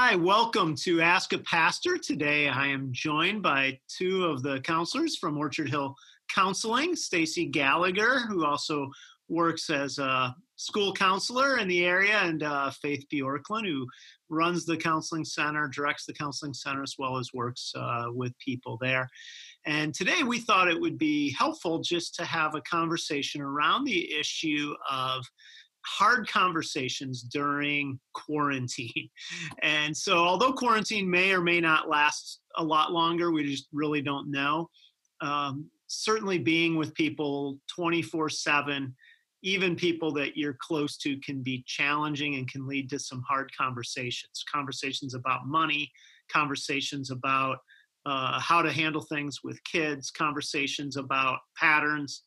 Hi, welcome to Ask a Pastor. Today I am joined by two of the counselors from Orchard Hill Counseling, Stacy Gallagher, who also works as a school counselor in the area, and uh, Faith Bjorklund, who runs the counseling center, directs the counseling center, as well as works uh, with people there. And today we thought it would be helpful just to have a conversation around the issue of hard conversations during quarantine. And so, although quarantine may or may not last a lot longer, we just really don't know. Um, certainly, being with people 24 7, even people that you're close to, can be challenging and can lead to some hard conversations. Conversations about money, conversations about uh, how to handle things with kids, conversations about patterns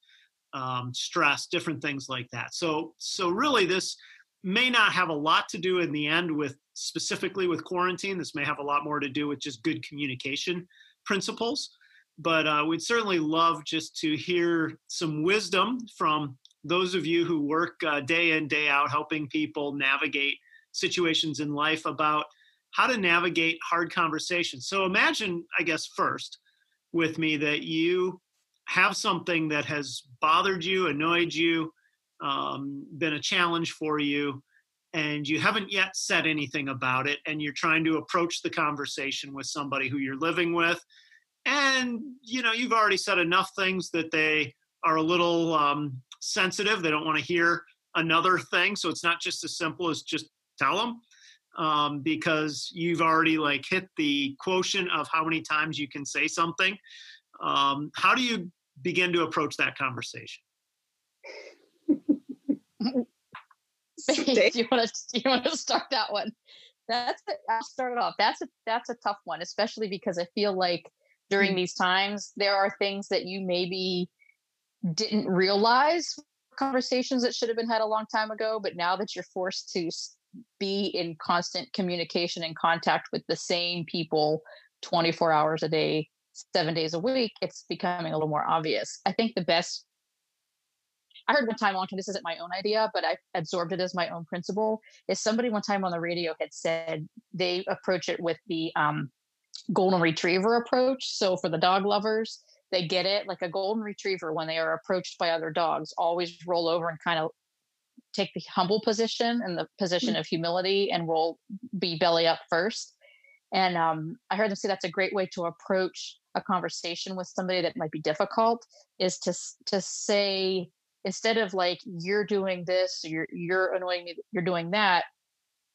um, stress, different things like that. So, so really, this may not have a lot to do in the end with specifically with quarantine. This may have a lot more to do with just good communication principles. But uh, we'd certainly love just to hear some wisdom from those of you who work uh, day in, day out, helping people navigate situations in life about how to navigate hard conversations. So imagine, I guess, first with me that you have something that has bothered you, annoyed you, um, been a challenge for you, and you haven't yet said anything about it, and you're trying to approach the conversation with somebody who you're living with, and you know you've already said enough things that they are a little um, sensitive. They don't want to hear another thing, so it's not just as simple as just tell them. Um, because you've already like hit the quotient of how many times you can say something um, how do you begin to approach that conversation? do you want to do you want to start that one? That's it. I'll start it off. That's a that's a tough one, especially because I feel like during mm. these times there are things that you maybe didn't realize conversations that should have been had a long time ago, but now that you're forced to be in constant communication and contact with the same people 24 hours a day seven days a week, it's becoming a little more obvious. I think the best I heard one time on this isn't my own idea, but I absorbed it as my own principle. Is somebody one time on the radio had said they approach it with the um, golden retriever approach. So for the dog lovers, they get it like a golden retriever when they are approached by other dogs, always roll over and kind of take the humble position and the position mm. of humility and will be belly up first. And um, I heard them say that's a great way to approach a conversation with somebody that might be difficult is to to say instead of like you're doing this you're you're annoying me you're doing that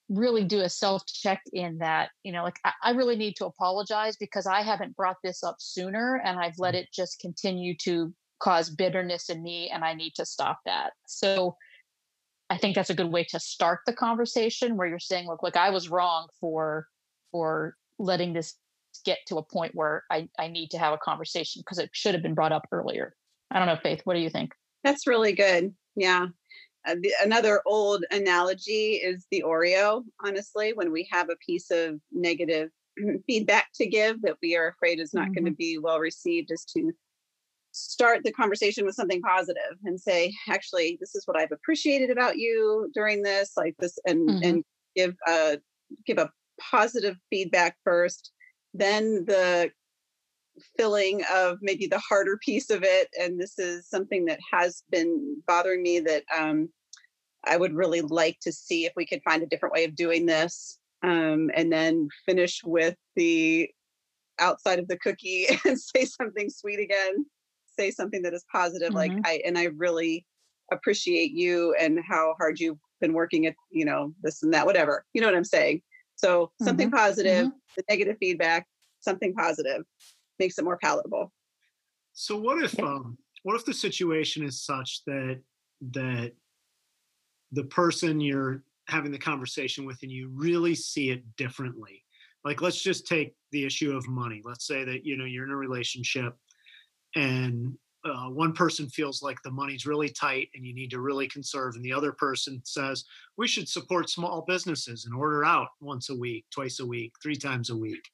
really do a self check in that you know like I, I, really need to apologize because i haven't brought this up sooner and i've let mm. it just continue to cause bitterness in me and i need to stop that so i think that's a good way to start the conversation where you're saying look like i was wrong for for letting this get to a point where I, I need to have a conversation because it should have been brought up earlier. I don't know, Faith, what do you think? That's really good. Yeah. Uh, the, another old analogy is the Oreo, honestly, when we have a piece of negative feedback to give that we are afraid is not mm-hmm. going to be well received, is to start the conversation with something positive and say, actually, this is what I've appreciated about you during this, like this, and mm-hmm. and give a give a positive feedback first then the filling of maybe the harder piece of it and this is something that has been bothering me that um, i would really like to see if we could find a different way of doing this um, and then finish with the outside of the cookie and say something sweet again say something that is positive mm-hmm. like i and i really appreciate you and how hard you've been working at you know this and that whatever you know what i'm saying so something mm-hmm. positive, mm-hmm. the negative feedback, something positive makes it more palatable. So what if um what if the situation is such that that the person you're having the conversation with and you really see it differently? Like let's just take the issue of money. Let's say that you know you're in a relationship and uh, one person feels like the money's really tight and you need to really conserve, and the other person says we should support small businesses and order out once a week, twice a week, three times a week,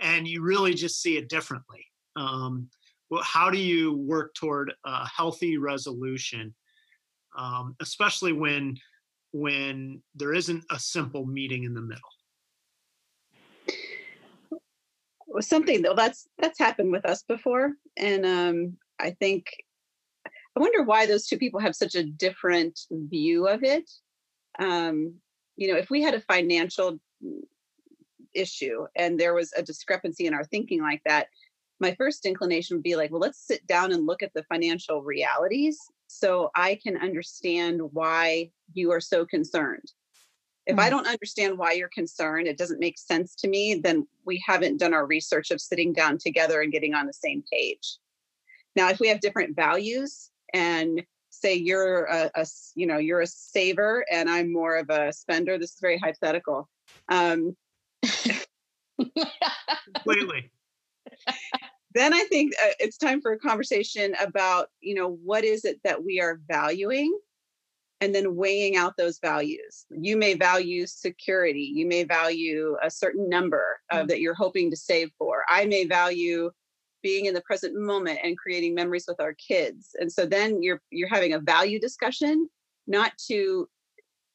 and you really just see it differently. Um, well, how do you work toward a healthy resolution, um, especially when when there isn't a simple meeting in the middle? something though that's that's happened with us before and um i think i wonder why those two people have such a different view of it um you know if we had a financial issue and there was a discrepancy in our thinking like that my first inclination would be like well let's sit down and look at the financial realities so i can understand why you are so concerned if I mm. don't understand why you're concerned, it doesn't make sense to me, then we haven't done our research of sitting down together and getting on the same page. Now, if we have different values and say you're a, a you know, you're a saver and I'm more of a spender, this is very hypothetical. Um, Completely. then I think uh, it's time for a conversation about, you know, what is it that we are valuing and then weighing out those values. You may value security. You may value a certain number mm-hmm. that you're hoping to save for. I may value being in the present moment and creating memories with our kids. And so then you're you're having a value discussion, not to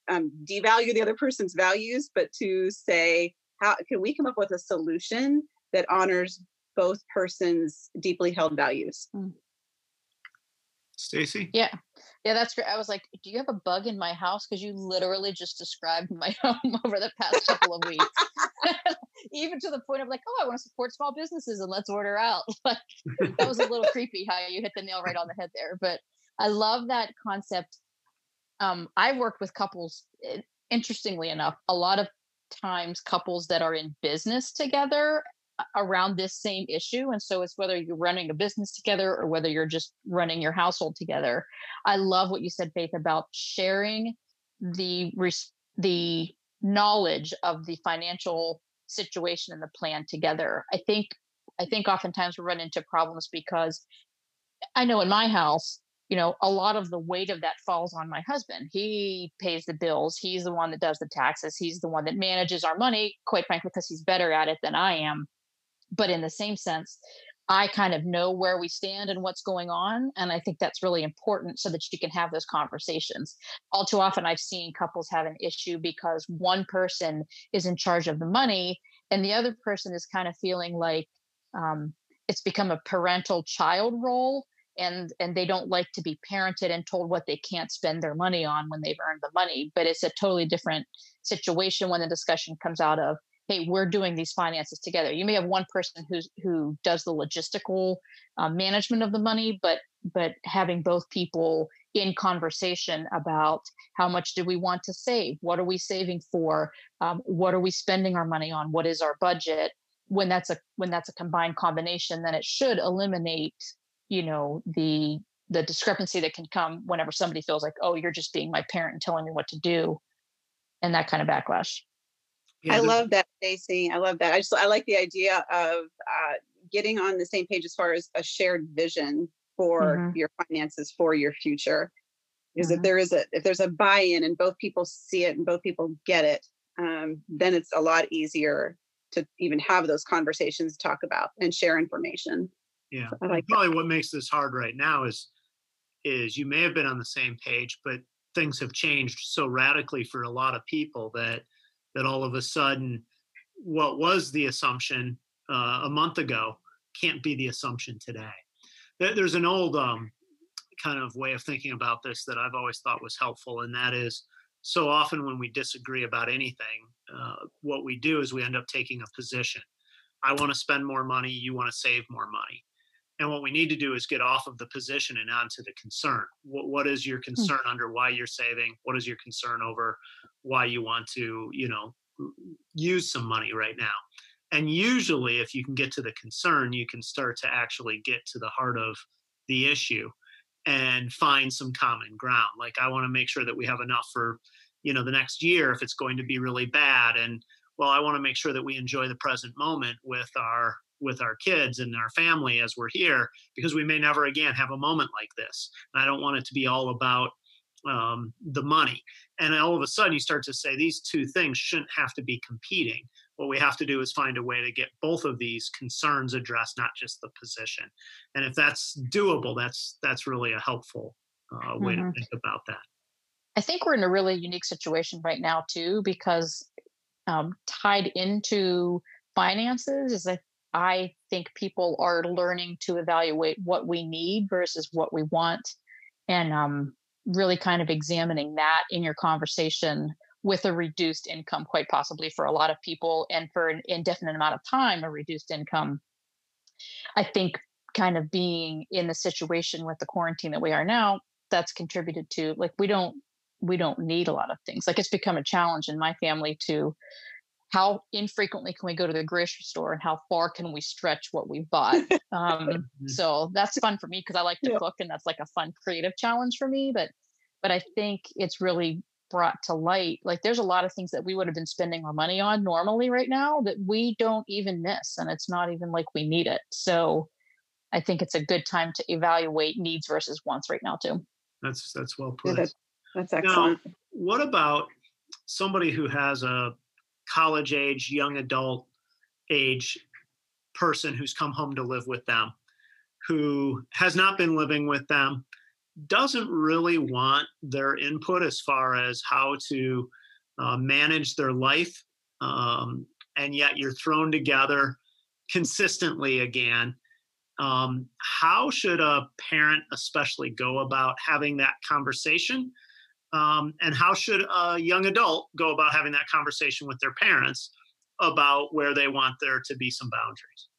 um, devalue the other person's values, but to say how can we come up with a solution that honors both persons' deeply held values. Mm. Stacy? Yeah. Yeah, that's great. I was like, do you have a bug in my house? Because you literally just described my home over the past couple of weeks. Even to the point of like, oh, I want to support small businesses and let's order out. Like that was a little creepy how you hit the nail right on the head there. But I love that concept. Um, I've worked with couples, eh, interestingly enough, a lot of times couples that are in business together around this same issue and so it's whether you're running a business together or whether you're just running your household together. I love what you said faith about sharing the the knowledge of the financial situation and the plan together. I think i think oftentimes we run into problems because i know in my house you know a lot of the weight of that falls on my husband. He pays the bills. He's the one that does the taxes. He's the one that manages our money quite frankly because he's better at it than i am but in the same sense i kind of know where we stand and what's going on and i think that's really important so that you can have those conversations. All too often i've seen couples have an issue because one person is in charge of the money and the other person is kind of feeling like um, it's become a parental child role and and they don't like to be parented and told what they can't spend their money on when they've earned the money but it's a totally different situation when the discussion comes out of hey we're doing these finances together. You may have one person who's who does the logistical uh, management of the money but but having both people in conversation about how much do we want to save? What are we saving for? Um, what are we spending our money on? What is our budget? When that's a when that's a combined combination then it should eliminate you know the the discrepancy that can come whenever somebody feels like oh you're just being my parent and telling me what to do and that kind of backlash yeah, I love that, Stacy. I love that. I just I like the idea of uh, getting on the same page as far as a shared vision for mm-hmm. your finances for your future. Because mm-hmm. if there is a if there's a buy-in and both people see it and both people get it, um, then it's a lot easier to even have those conversations, talk about and share information. Yeah, so like probably that. what makes this hard right now is is you may have been on the same page, but things have changed so radically for a lot of people that that all of a sudden what was the assumption uh, a month ago can't be the assumption today. There's an old um, kind of way of thinking about this that I've always thought was helpful, and that is so often when we disagree about anything, uh, what we do is we end up taking a position. I want to spend more money, you want to save more money. And what we need to do is get off of the position and onto the concern. What, what is your hmm. concern mm-hmm. under why you're saving? What is your concern over why you want to, you know, use some money right now? And usually, if you can get to the concern, you can start to actually get to the heart of the issue and find some common ground. Like, I want to make sure that we have enough for, you know, the next year if it's going to be really bad. And well, I want to make sure that we enjoy the present moment with our with our kids and our family as we're here because we may never again have a moment like this. And I don't want it to be all about um, the money. And all of a sudden, you start to say these two things shouldn't have to be competing. What we have to do is find a way to get both of these concerns addressed, not just the position. And if that's doable, that's that's really a helpful uh, way mm-hmm. to think about that. I think we're in a really unique situation right now too, because um, tied into finances is I I think people are learning to evaluate what we need versus what we want, and um, really kind of examining that in your conversation with a reduced income, quite possibly for a lot of people, and for an indefinite amount of time, a reduced income. I think kind of being in the situation with the quarantine that we are now, that's contributed to like we don't we don't need a lot of things. Like it's become a challenge in my family to how infrequently can we go to the grocery store and how far can we stretch what we bought? Um, mm-hmm. so that's fun for me because i like to yeah. cook and that's like a fun creative challenge for me but but i think it's really brought to light like there's a lot of things that we would have been spending our money on normally right now that we don't even miss and it's not even like we need it. So i think it's a good time to evaluate needs versus wants right now too. That's that's well put. yeah, that's, that's excellent. now, what about somebody who has a college age, young adult age person who's come home to live with them, who has not been living with them, doesn't really want their input as far as how to uh, manage their life. Um, and yet you're thrown together consistently again. Um, how should a parent, especially, go about having that conversation um, and how should a young adult go about having that conversation with their parents about where they want there to be some boundaries?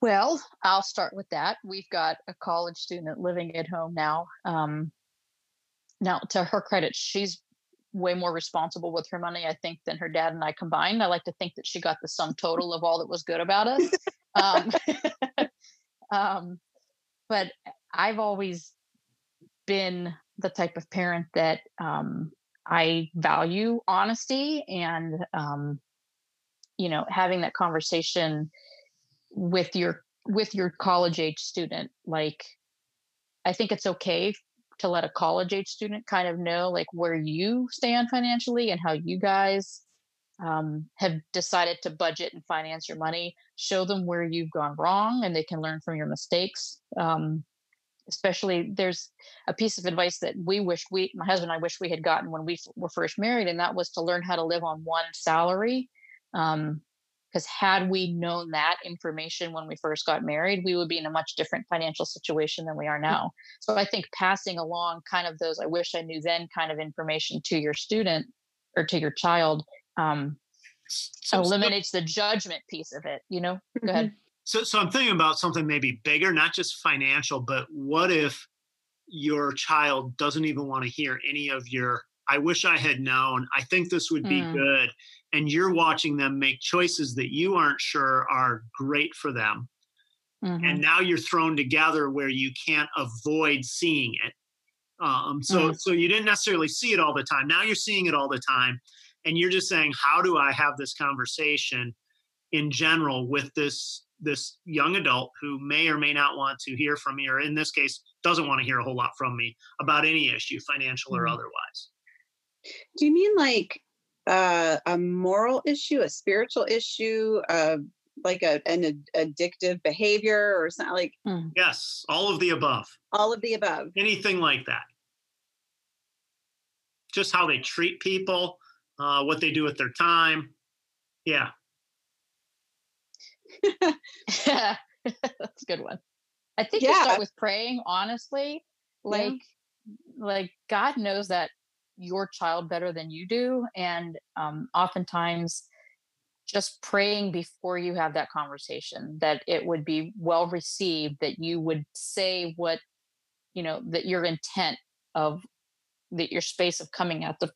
Well, I'll start with that. We've got a college student living at home now. Um, now, to her credit, she's way more responsible with her money, I think, than her dad and I combined. I like to think that she got the sum total of all that was good about us. um, um, but I've always been the type of parent that um, I value honesty and um, you know having that conversation with your with your college age student like I think it's okay to let a college age student kind of know like where you stand financially and how you guys um, have decided to budget and finance your money. Show them where you've gone wrong and they can learn from your mistakes um, especially there's a piece of advice that we wish we my husband and i wish we had gotten when we were first married and that was to learn how to live on one salary um, because had we known that information when we first got married we would be in a much different financial situation than we are mm. now so i think passing along kind of those i wish i knew then kind of information to your student or to your child um, so, eliminates so, the judgment piece of it you know go ahead mm-hmm. So, so I'm thinking about something maybe bigger, not just financial, but what if your child doesn't even want to hear any of your, I wish I had known, I think this would be mm. good. And you're watching them make choices that you aren't sure are great for them. Mm-hmm. And now you're thrown together where you can't avoid seeing it. Um, so, mm. so you didn't necessarily see it all the time. Now you're seeing it all the time. And you're just saying, how do I have this conversation in general with this this young adult who may or may not want to hear from me, or in this case, doesn't want to hear a whole lot from me about any issue, financial or mm-hmm. otherwise. Do you mean like uh, a moral issue, a spiritual issue, uh, like a, an ad- addictive behavior or something like? Mm. Yes, all of the above. All of the above. Anything like that. Just how they treat people, uh, what they do with their time. Yeah. That's a good one. I think yeah. you start with praying, honestly. Like yeah. like God knows that your child better than you do. And um, oftentimes just praying before you have that conversation that it would be well received, that you would say what, you know, that your intent of that your space of coming at the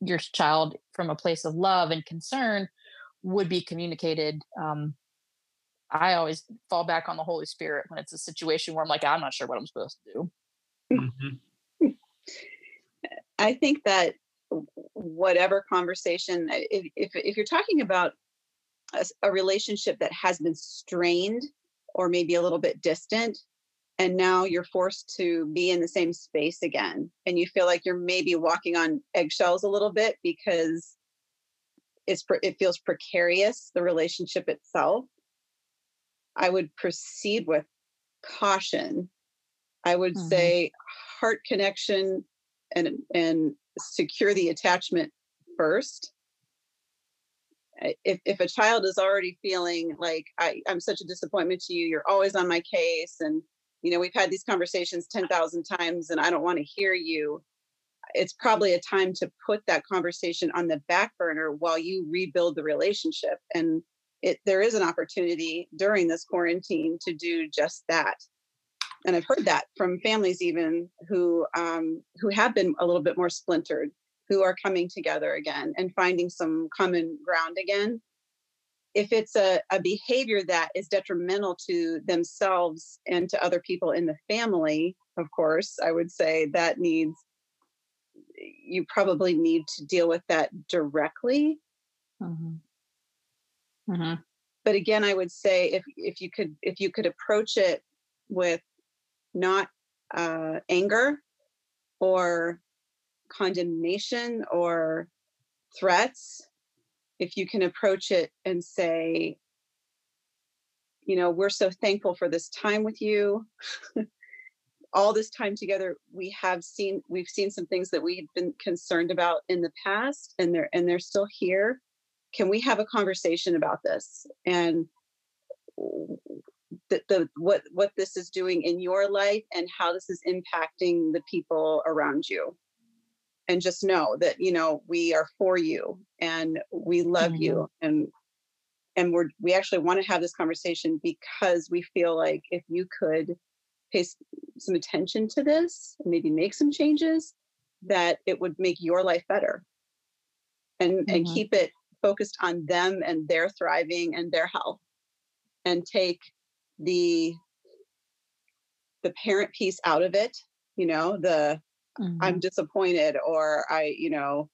your child from a place of love and concern would be communicated um, I always fall back on the Holy Spirit when it's a situation where I'm like, I'm not sure what I'm supposed to do. Mm-hmm. I think that whatever conversation, if, if, if you're talking about a, a, relationship that has been strained or maybe a little bit distant, and now you're forced to be in the same space again, and you feel like you're maybe walking on eggshells a little bit because it's it feels precarious the relationship itself I would proceed with caution. I would mm-hmm. say heart connection and and secure the attachment first. if, if a child is already feeling like I, i'm such a disappointment to you you're always on my case and you know we've had these conversations 10,000 times and i don't want to hear you it's probably a time to put that conversation on the back burner while you rebuild the relationship and it there is an opportunity during this quarantine to do just that and i've heard that from families even who um, who have been a little bit more splintered who are coming together again and finding some common ground again if it's a, a behavior that is detrimental to themselves and to other people in the family of course i would say that needs you probably need to deal with that directly. Mm-hmm. Mm-hmm. But again, I would say if if you could if you could approach it with not uh, anger or condemnation or threats, if you can approach it and say, you know, we're so thankful for this time with you. all this time together we have seen we've seen some things that we've been concerned about in the past and they're and they're still here can we have a conversation about this and the, the what what this is doing in your life and how this is impacting the people around you and just know that you know we are for you and we love mm-hmm. you and and we're we actually want to have this conversation because we feel like if you could pay some attention to this, maybe make some changes, that it would make your life better and, mm-hmm. and keep it focused on them and their thriving and their health and take the the parent piece out of it you know the mm-hmm. i'm disappointed or i you know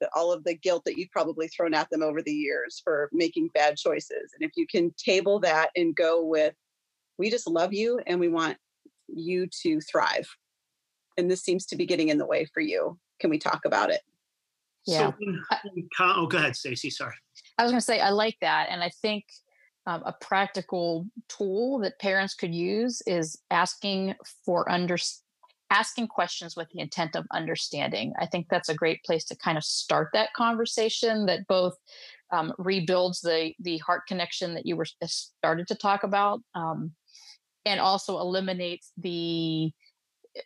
the, all of the guilt that you've probably thrown at them over the years for making bad choices and if you can table that and go with we just love you and we want you to thrive. And this seems to be getting in the way for you. Can we talk about it? Yeah. So, oh, go ahead, Stacy. Sorry. I was going to say I like that, and I think um, a practical tool that parents could use is asking for under asking questions with the intent of understanding. I think that's a great place to kind of start that conversation that both um, rebuilds the the heart connection that you were uh, started to talk about, um, and also eliminates the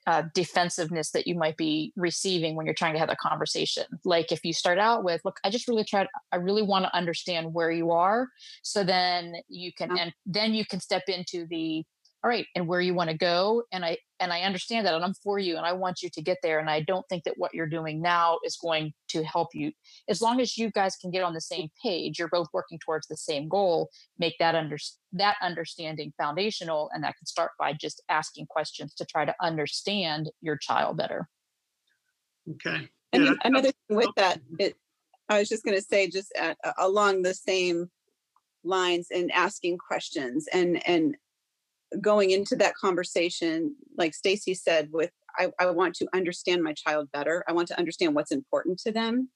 uh, defensiveness that you might be receiving when you're trying to have a conversation. Like if you start out with, "Look, I just really tried. I really want to understand where you are," so then you can, and then you can step into the all right and where you want to go and i and i understand that and i'm for you and i want you to get there and i don't think that what you're doing now is going to help you. As long as you guys can get on the same page you're both working towards the same goal make that under that understanding foundational and that can start by just asking questions to try to understand your child better. Okay. And yeah, another thing with that it i was just going to say just uh, at, along the same lines and asking questions and and going into that conversation, like Stacy said, with I, I, want to understand my child better. I want to understand what's important to them.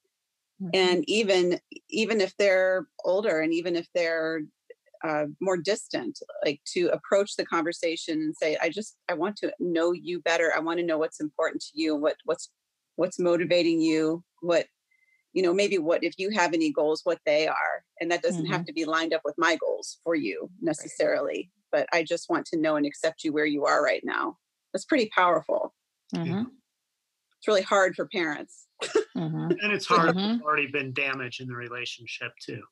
Mm-hmm. And even even if they're older and even if they're uh, more distant, like to approach the conversation and say, I just I want to know you better. I want to know what's important to you, what what's what's motivating you, what you know, maybe what if you have any goals, what they are. And that doesn't mm-hmm. have to be lined up with my goals for you necessarily but I just want to know and accept you where you are right now. That's pretty powerful. Mm-hmm. It's really hard for parents. Mm-hmm. and it's hard mm-hmm. if already been damage in the relationship too.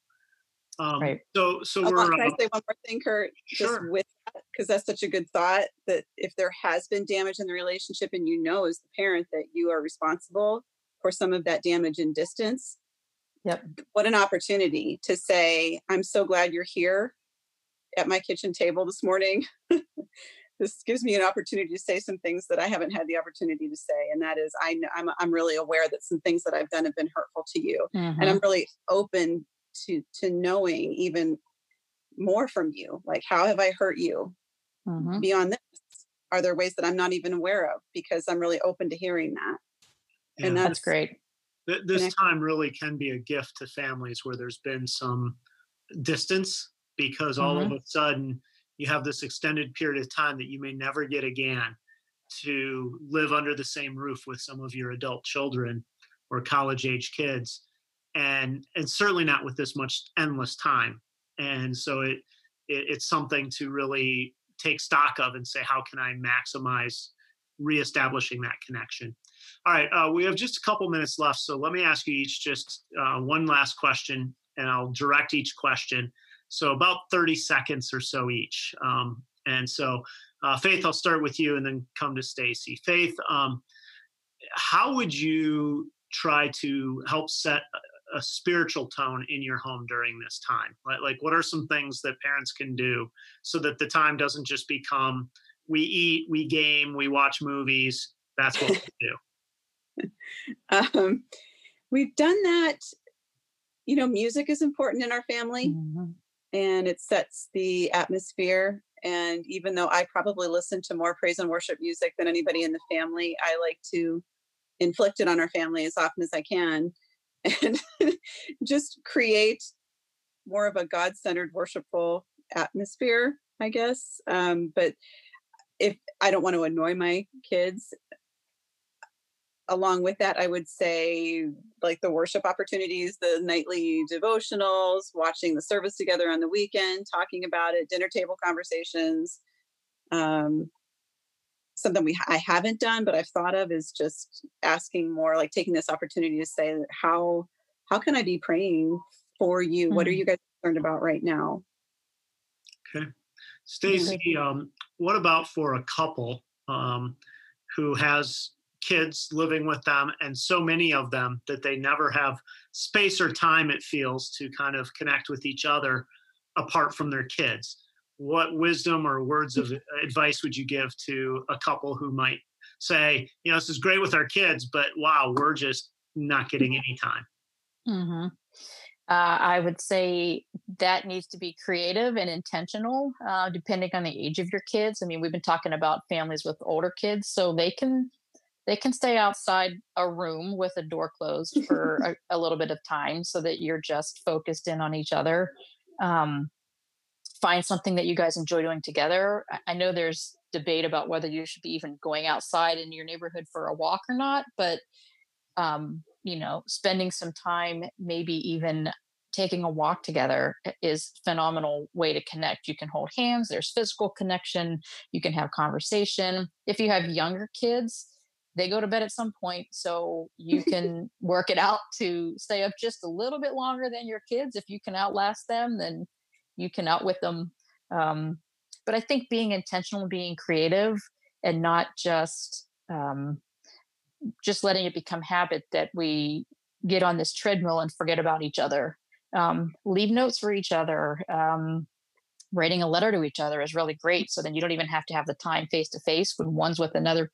Um, right. So, so we're. Can I uh say one more thing, Kurt? Just sure. with that, because that's such a good thought. That if there has been damage in the relationship, and you know as the parent that you are responsible for some of that damage and distance. Yep. What an opportunity to say, "I'm so glad you're here at my kitchen table this morning. this gives me an opportunity to say some things that I haven't had the opportunity to say, and that is I, I'm I'm really aware that some things that I've done have been hurtful to you, mm-hmm. and I'm really open to to knowing even more from you. Like, how have I hurt you mm-hmm. beyond this? Are there ways that I'm not even aware of? Because I'm really open to hearing that. Yeah. And that's, that's great. this time really can be a gift to families where there's been some distance because all mm-hmm. of a sudden you have this extended period of time that you may never get again to live under the same roof with some of your adult children or college age kids and and certainly not with this much endless time. And so it, it it's something to really take stock of and say, how can I maximize reestablishing that connection? All right, uh, we have just a couple minutes left, so let me ask you each just uh, one last question, and I'll direct each question. So about 30 seconds or so each. Um, and so, uh, Faith, I'll start with you, and then come to Stacy. Faith, um, how would you try to help set a spiritual tone in your home during this time? Like, like, what are some things that parents can do so that the time doesn't just become we eat, we game, we watch movies. That's what we do. um, we've done that. You know, music is important in our family, mm-hmm. And it sets the atmosphere. And even though I probably listen to more praise and worship music than anybody in the family, I like to inflict it on our family as often as I can and just create more of a God centered, worshipful atmosphere, I guess. Um, but if I don't want to annoy my kids, along with that, I would say like the worship opportunities, the nightly devotionals, watching the service together on the weekend, talking about it, dinner table conversations. Um, something we I haven't done, but I've thought of is just asking more, like taking this opportunity to say how how can I be praying for you? Mm-hmm. What are mm-hmm. you guys concerned about right now? Okay, Stacy, um, what about for a couple um, who has kids living with them and so many of them that they never have space or time it feels to kind of connect with each other apart from their kids what wisdom or words of advice would you give to a couple who might say, you know, this is great with our kids, but wow, we're just not getting any time? Mm-hmm. Uh, I would say that needs to be creative and intentional, uh, depending on the age of your kids. I mean, we've been talking about families with older kids, so they can they can stay outside a room with a door closed for a, a, little bit of time, so that you're just focused in on each other. Um, find something that you guys enjoy doing together. I know there's debate about whether you should be even going outside in your neighborhood for a walk or not, but um, you know, spending some time, maybe even taking a walk together is phenomenal way to connect. You can hold hands, there's physical connection, you can have conversation. If you have younger kids, they go to bed at some point so you can work it out to stay up just a little bit longer than your kids if you can outlast them then you can outwit them. Um, but I think being intentional, being creative, and not just um, just letting it become habit that we get on this treadmill and forget about each other. Um, leave notes for each other. Um, writing a letter to each other is really great. So then you don't even have to have the time face to face when one's with another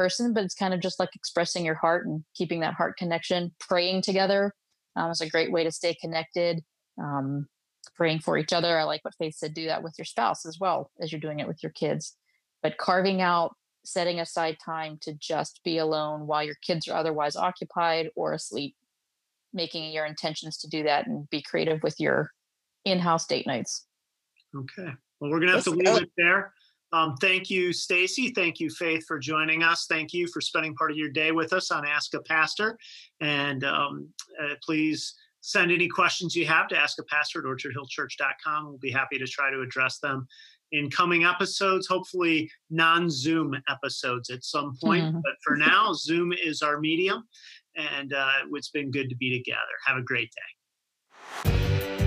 person, but it's kind of just like expressing your heart and keeping that heart connection. Praying together um, is a great way to stay connected. Um, praying for each other. I like what Faith said, do that with your spouse as well as you're doing it with your kids. But carving out, setting aside time to just be alone while your kids are otherwise occupied or asleep, making your intentions to do that and be creative with your in house date nights. Okay. Well, we're going to have to leave it there. Um, thank you, Stacy. Thank you, Faith, for joining us. Thank you for spending part of your day with us on Ask a Pastor. And um, uh, please send any questions you have to ask a pastor at orchardhillchurch.com. We'll be happy to try to address them in coming episodes, hopefully non Zoom episodes at some point. Mm-hmm. But for now, Zoom is our medium, and uh, it's been good to be together. Have a great day.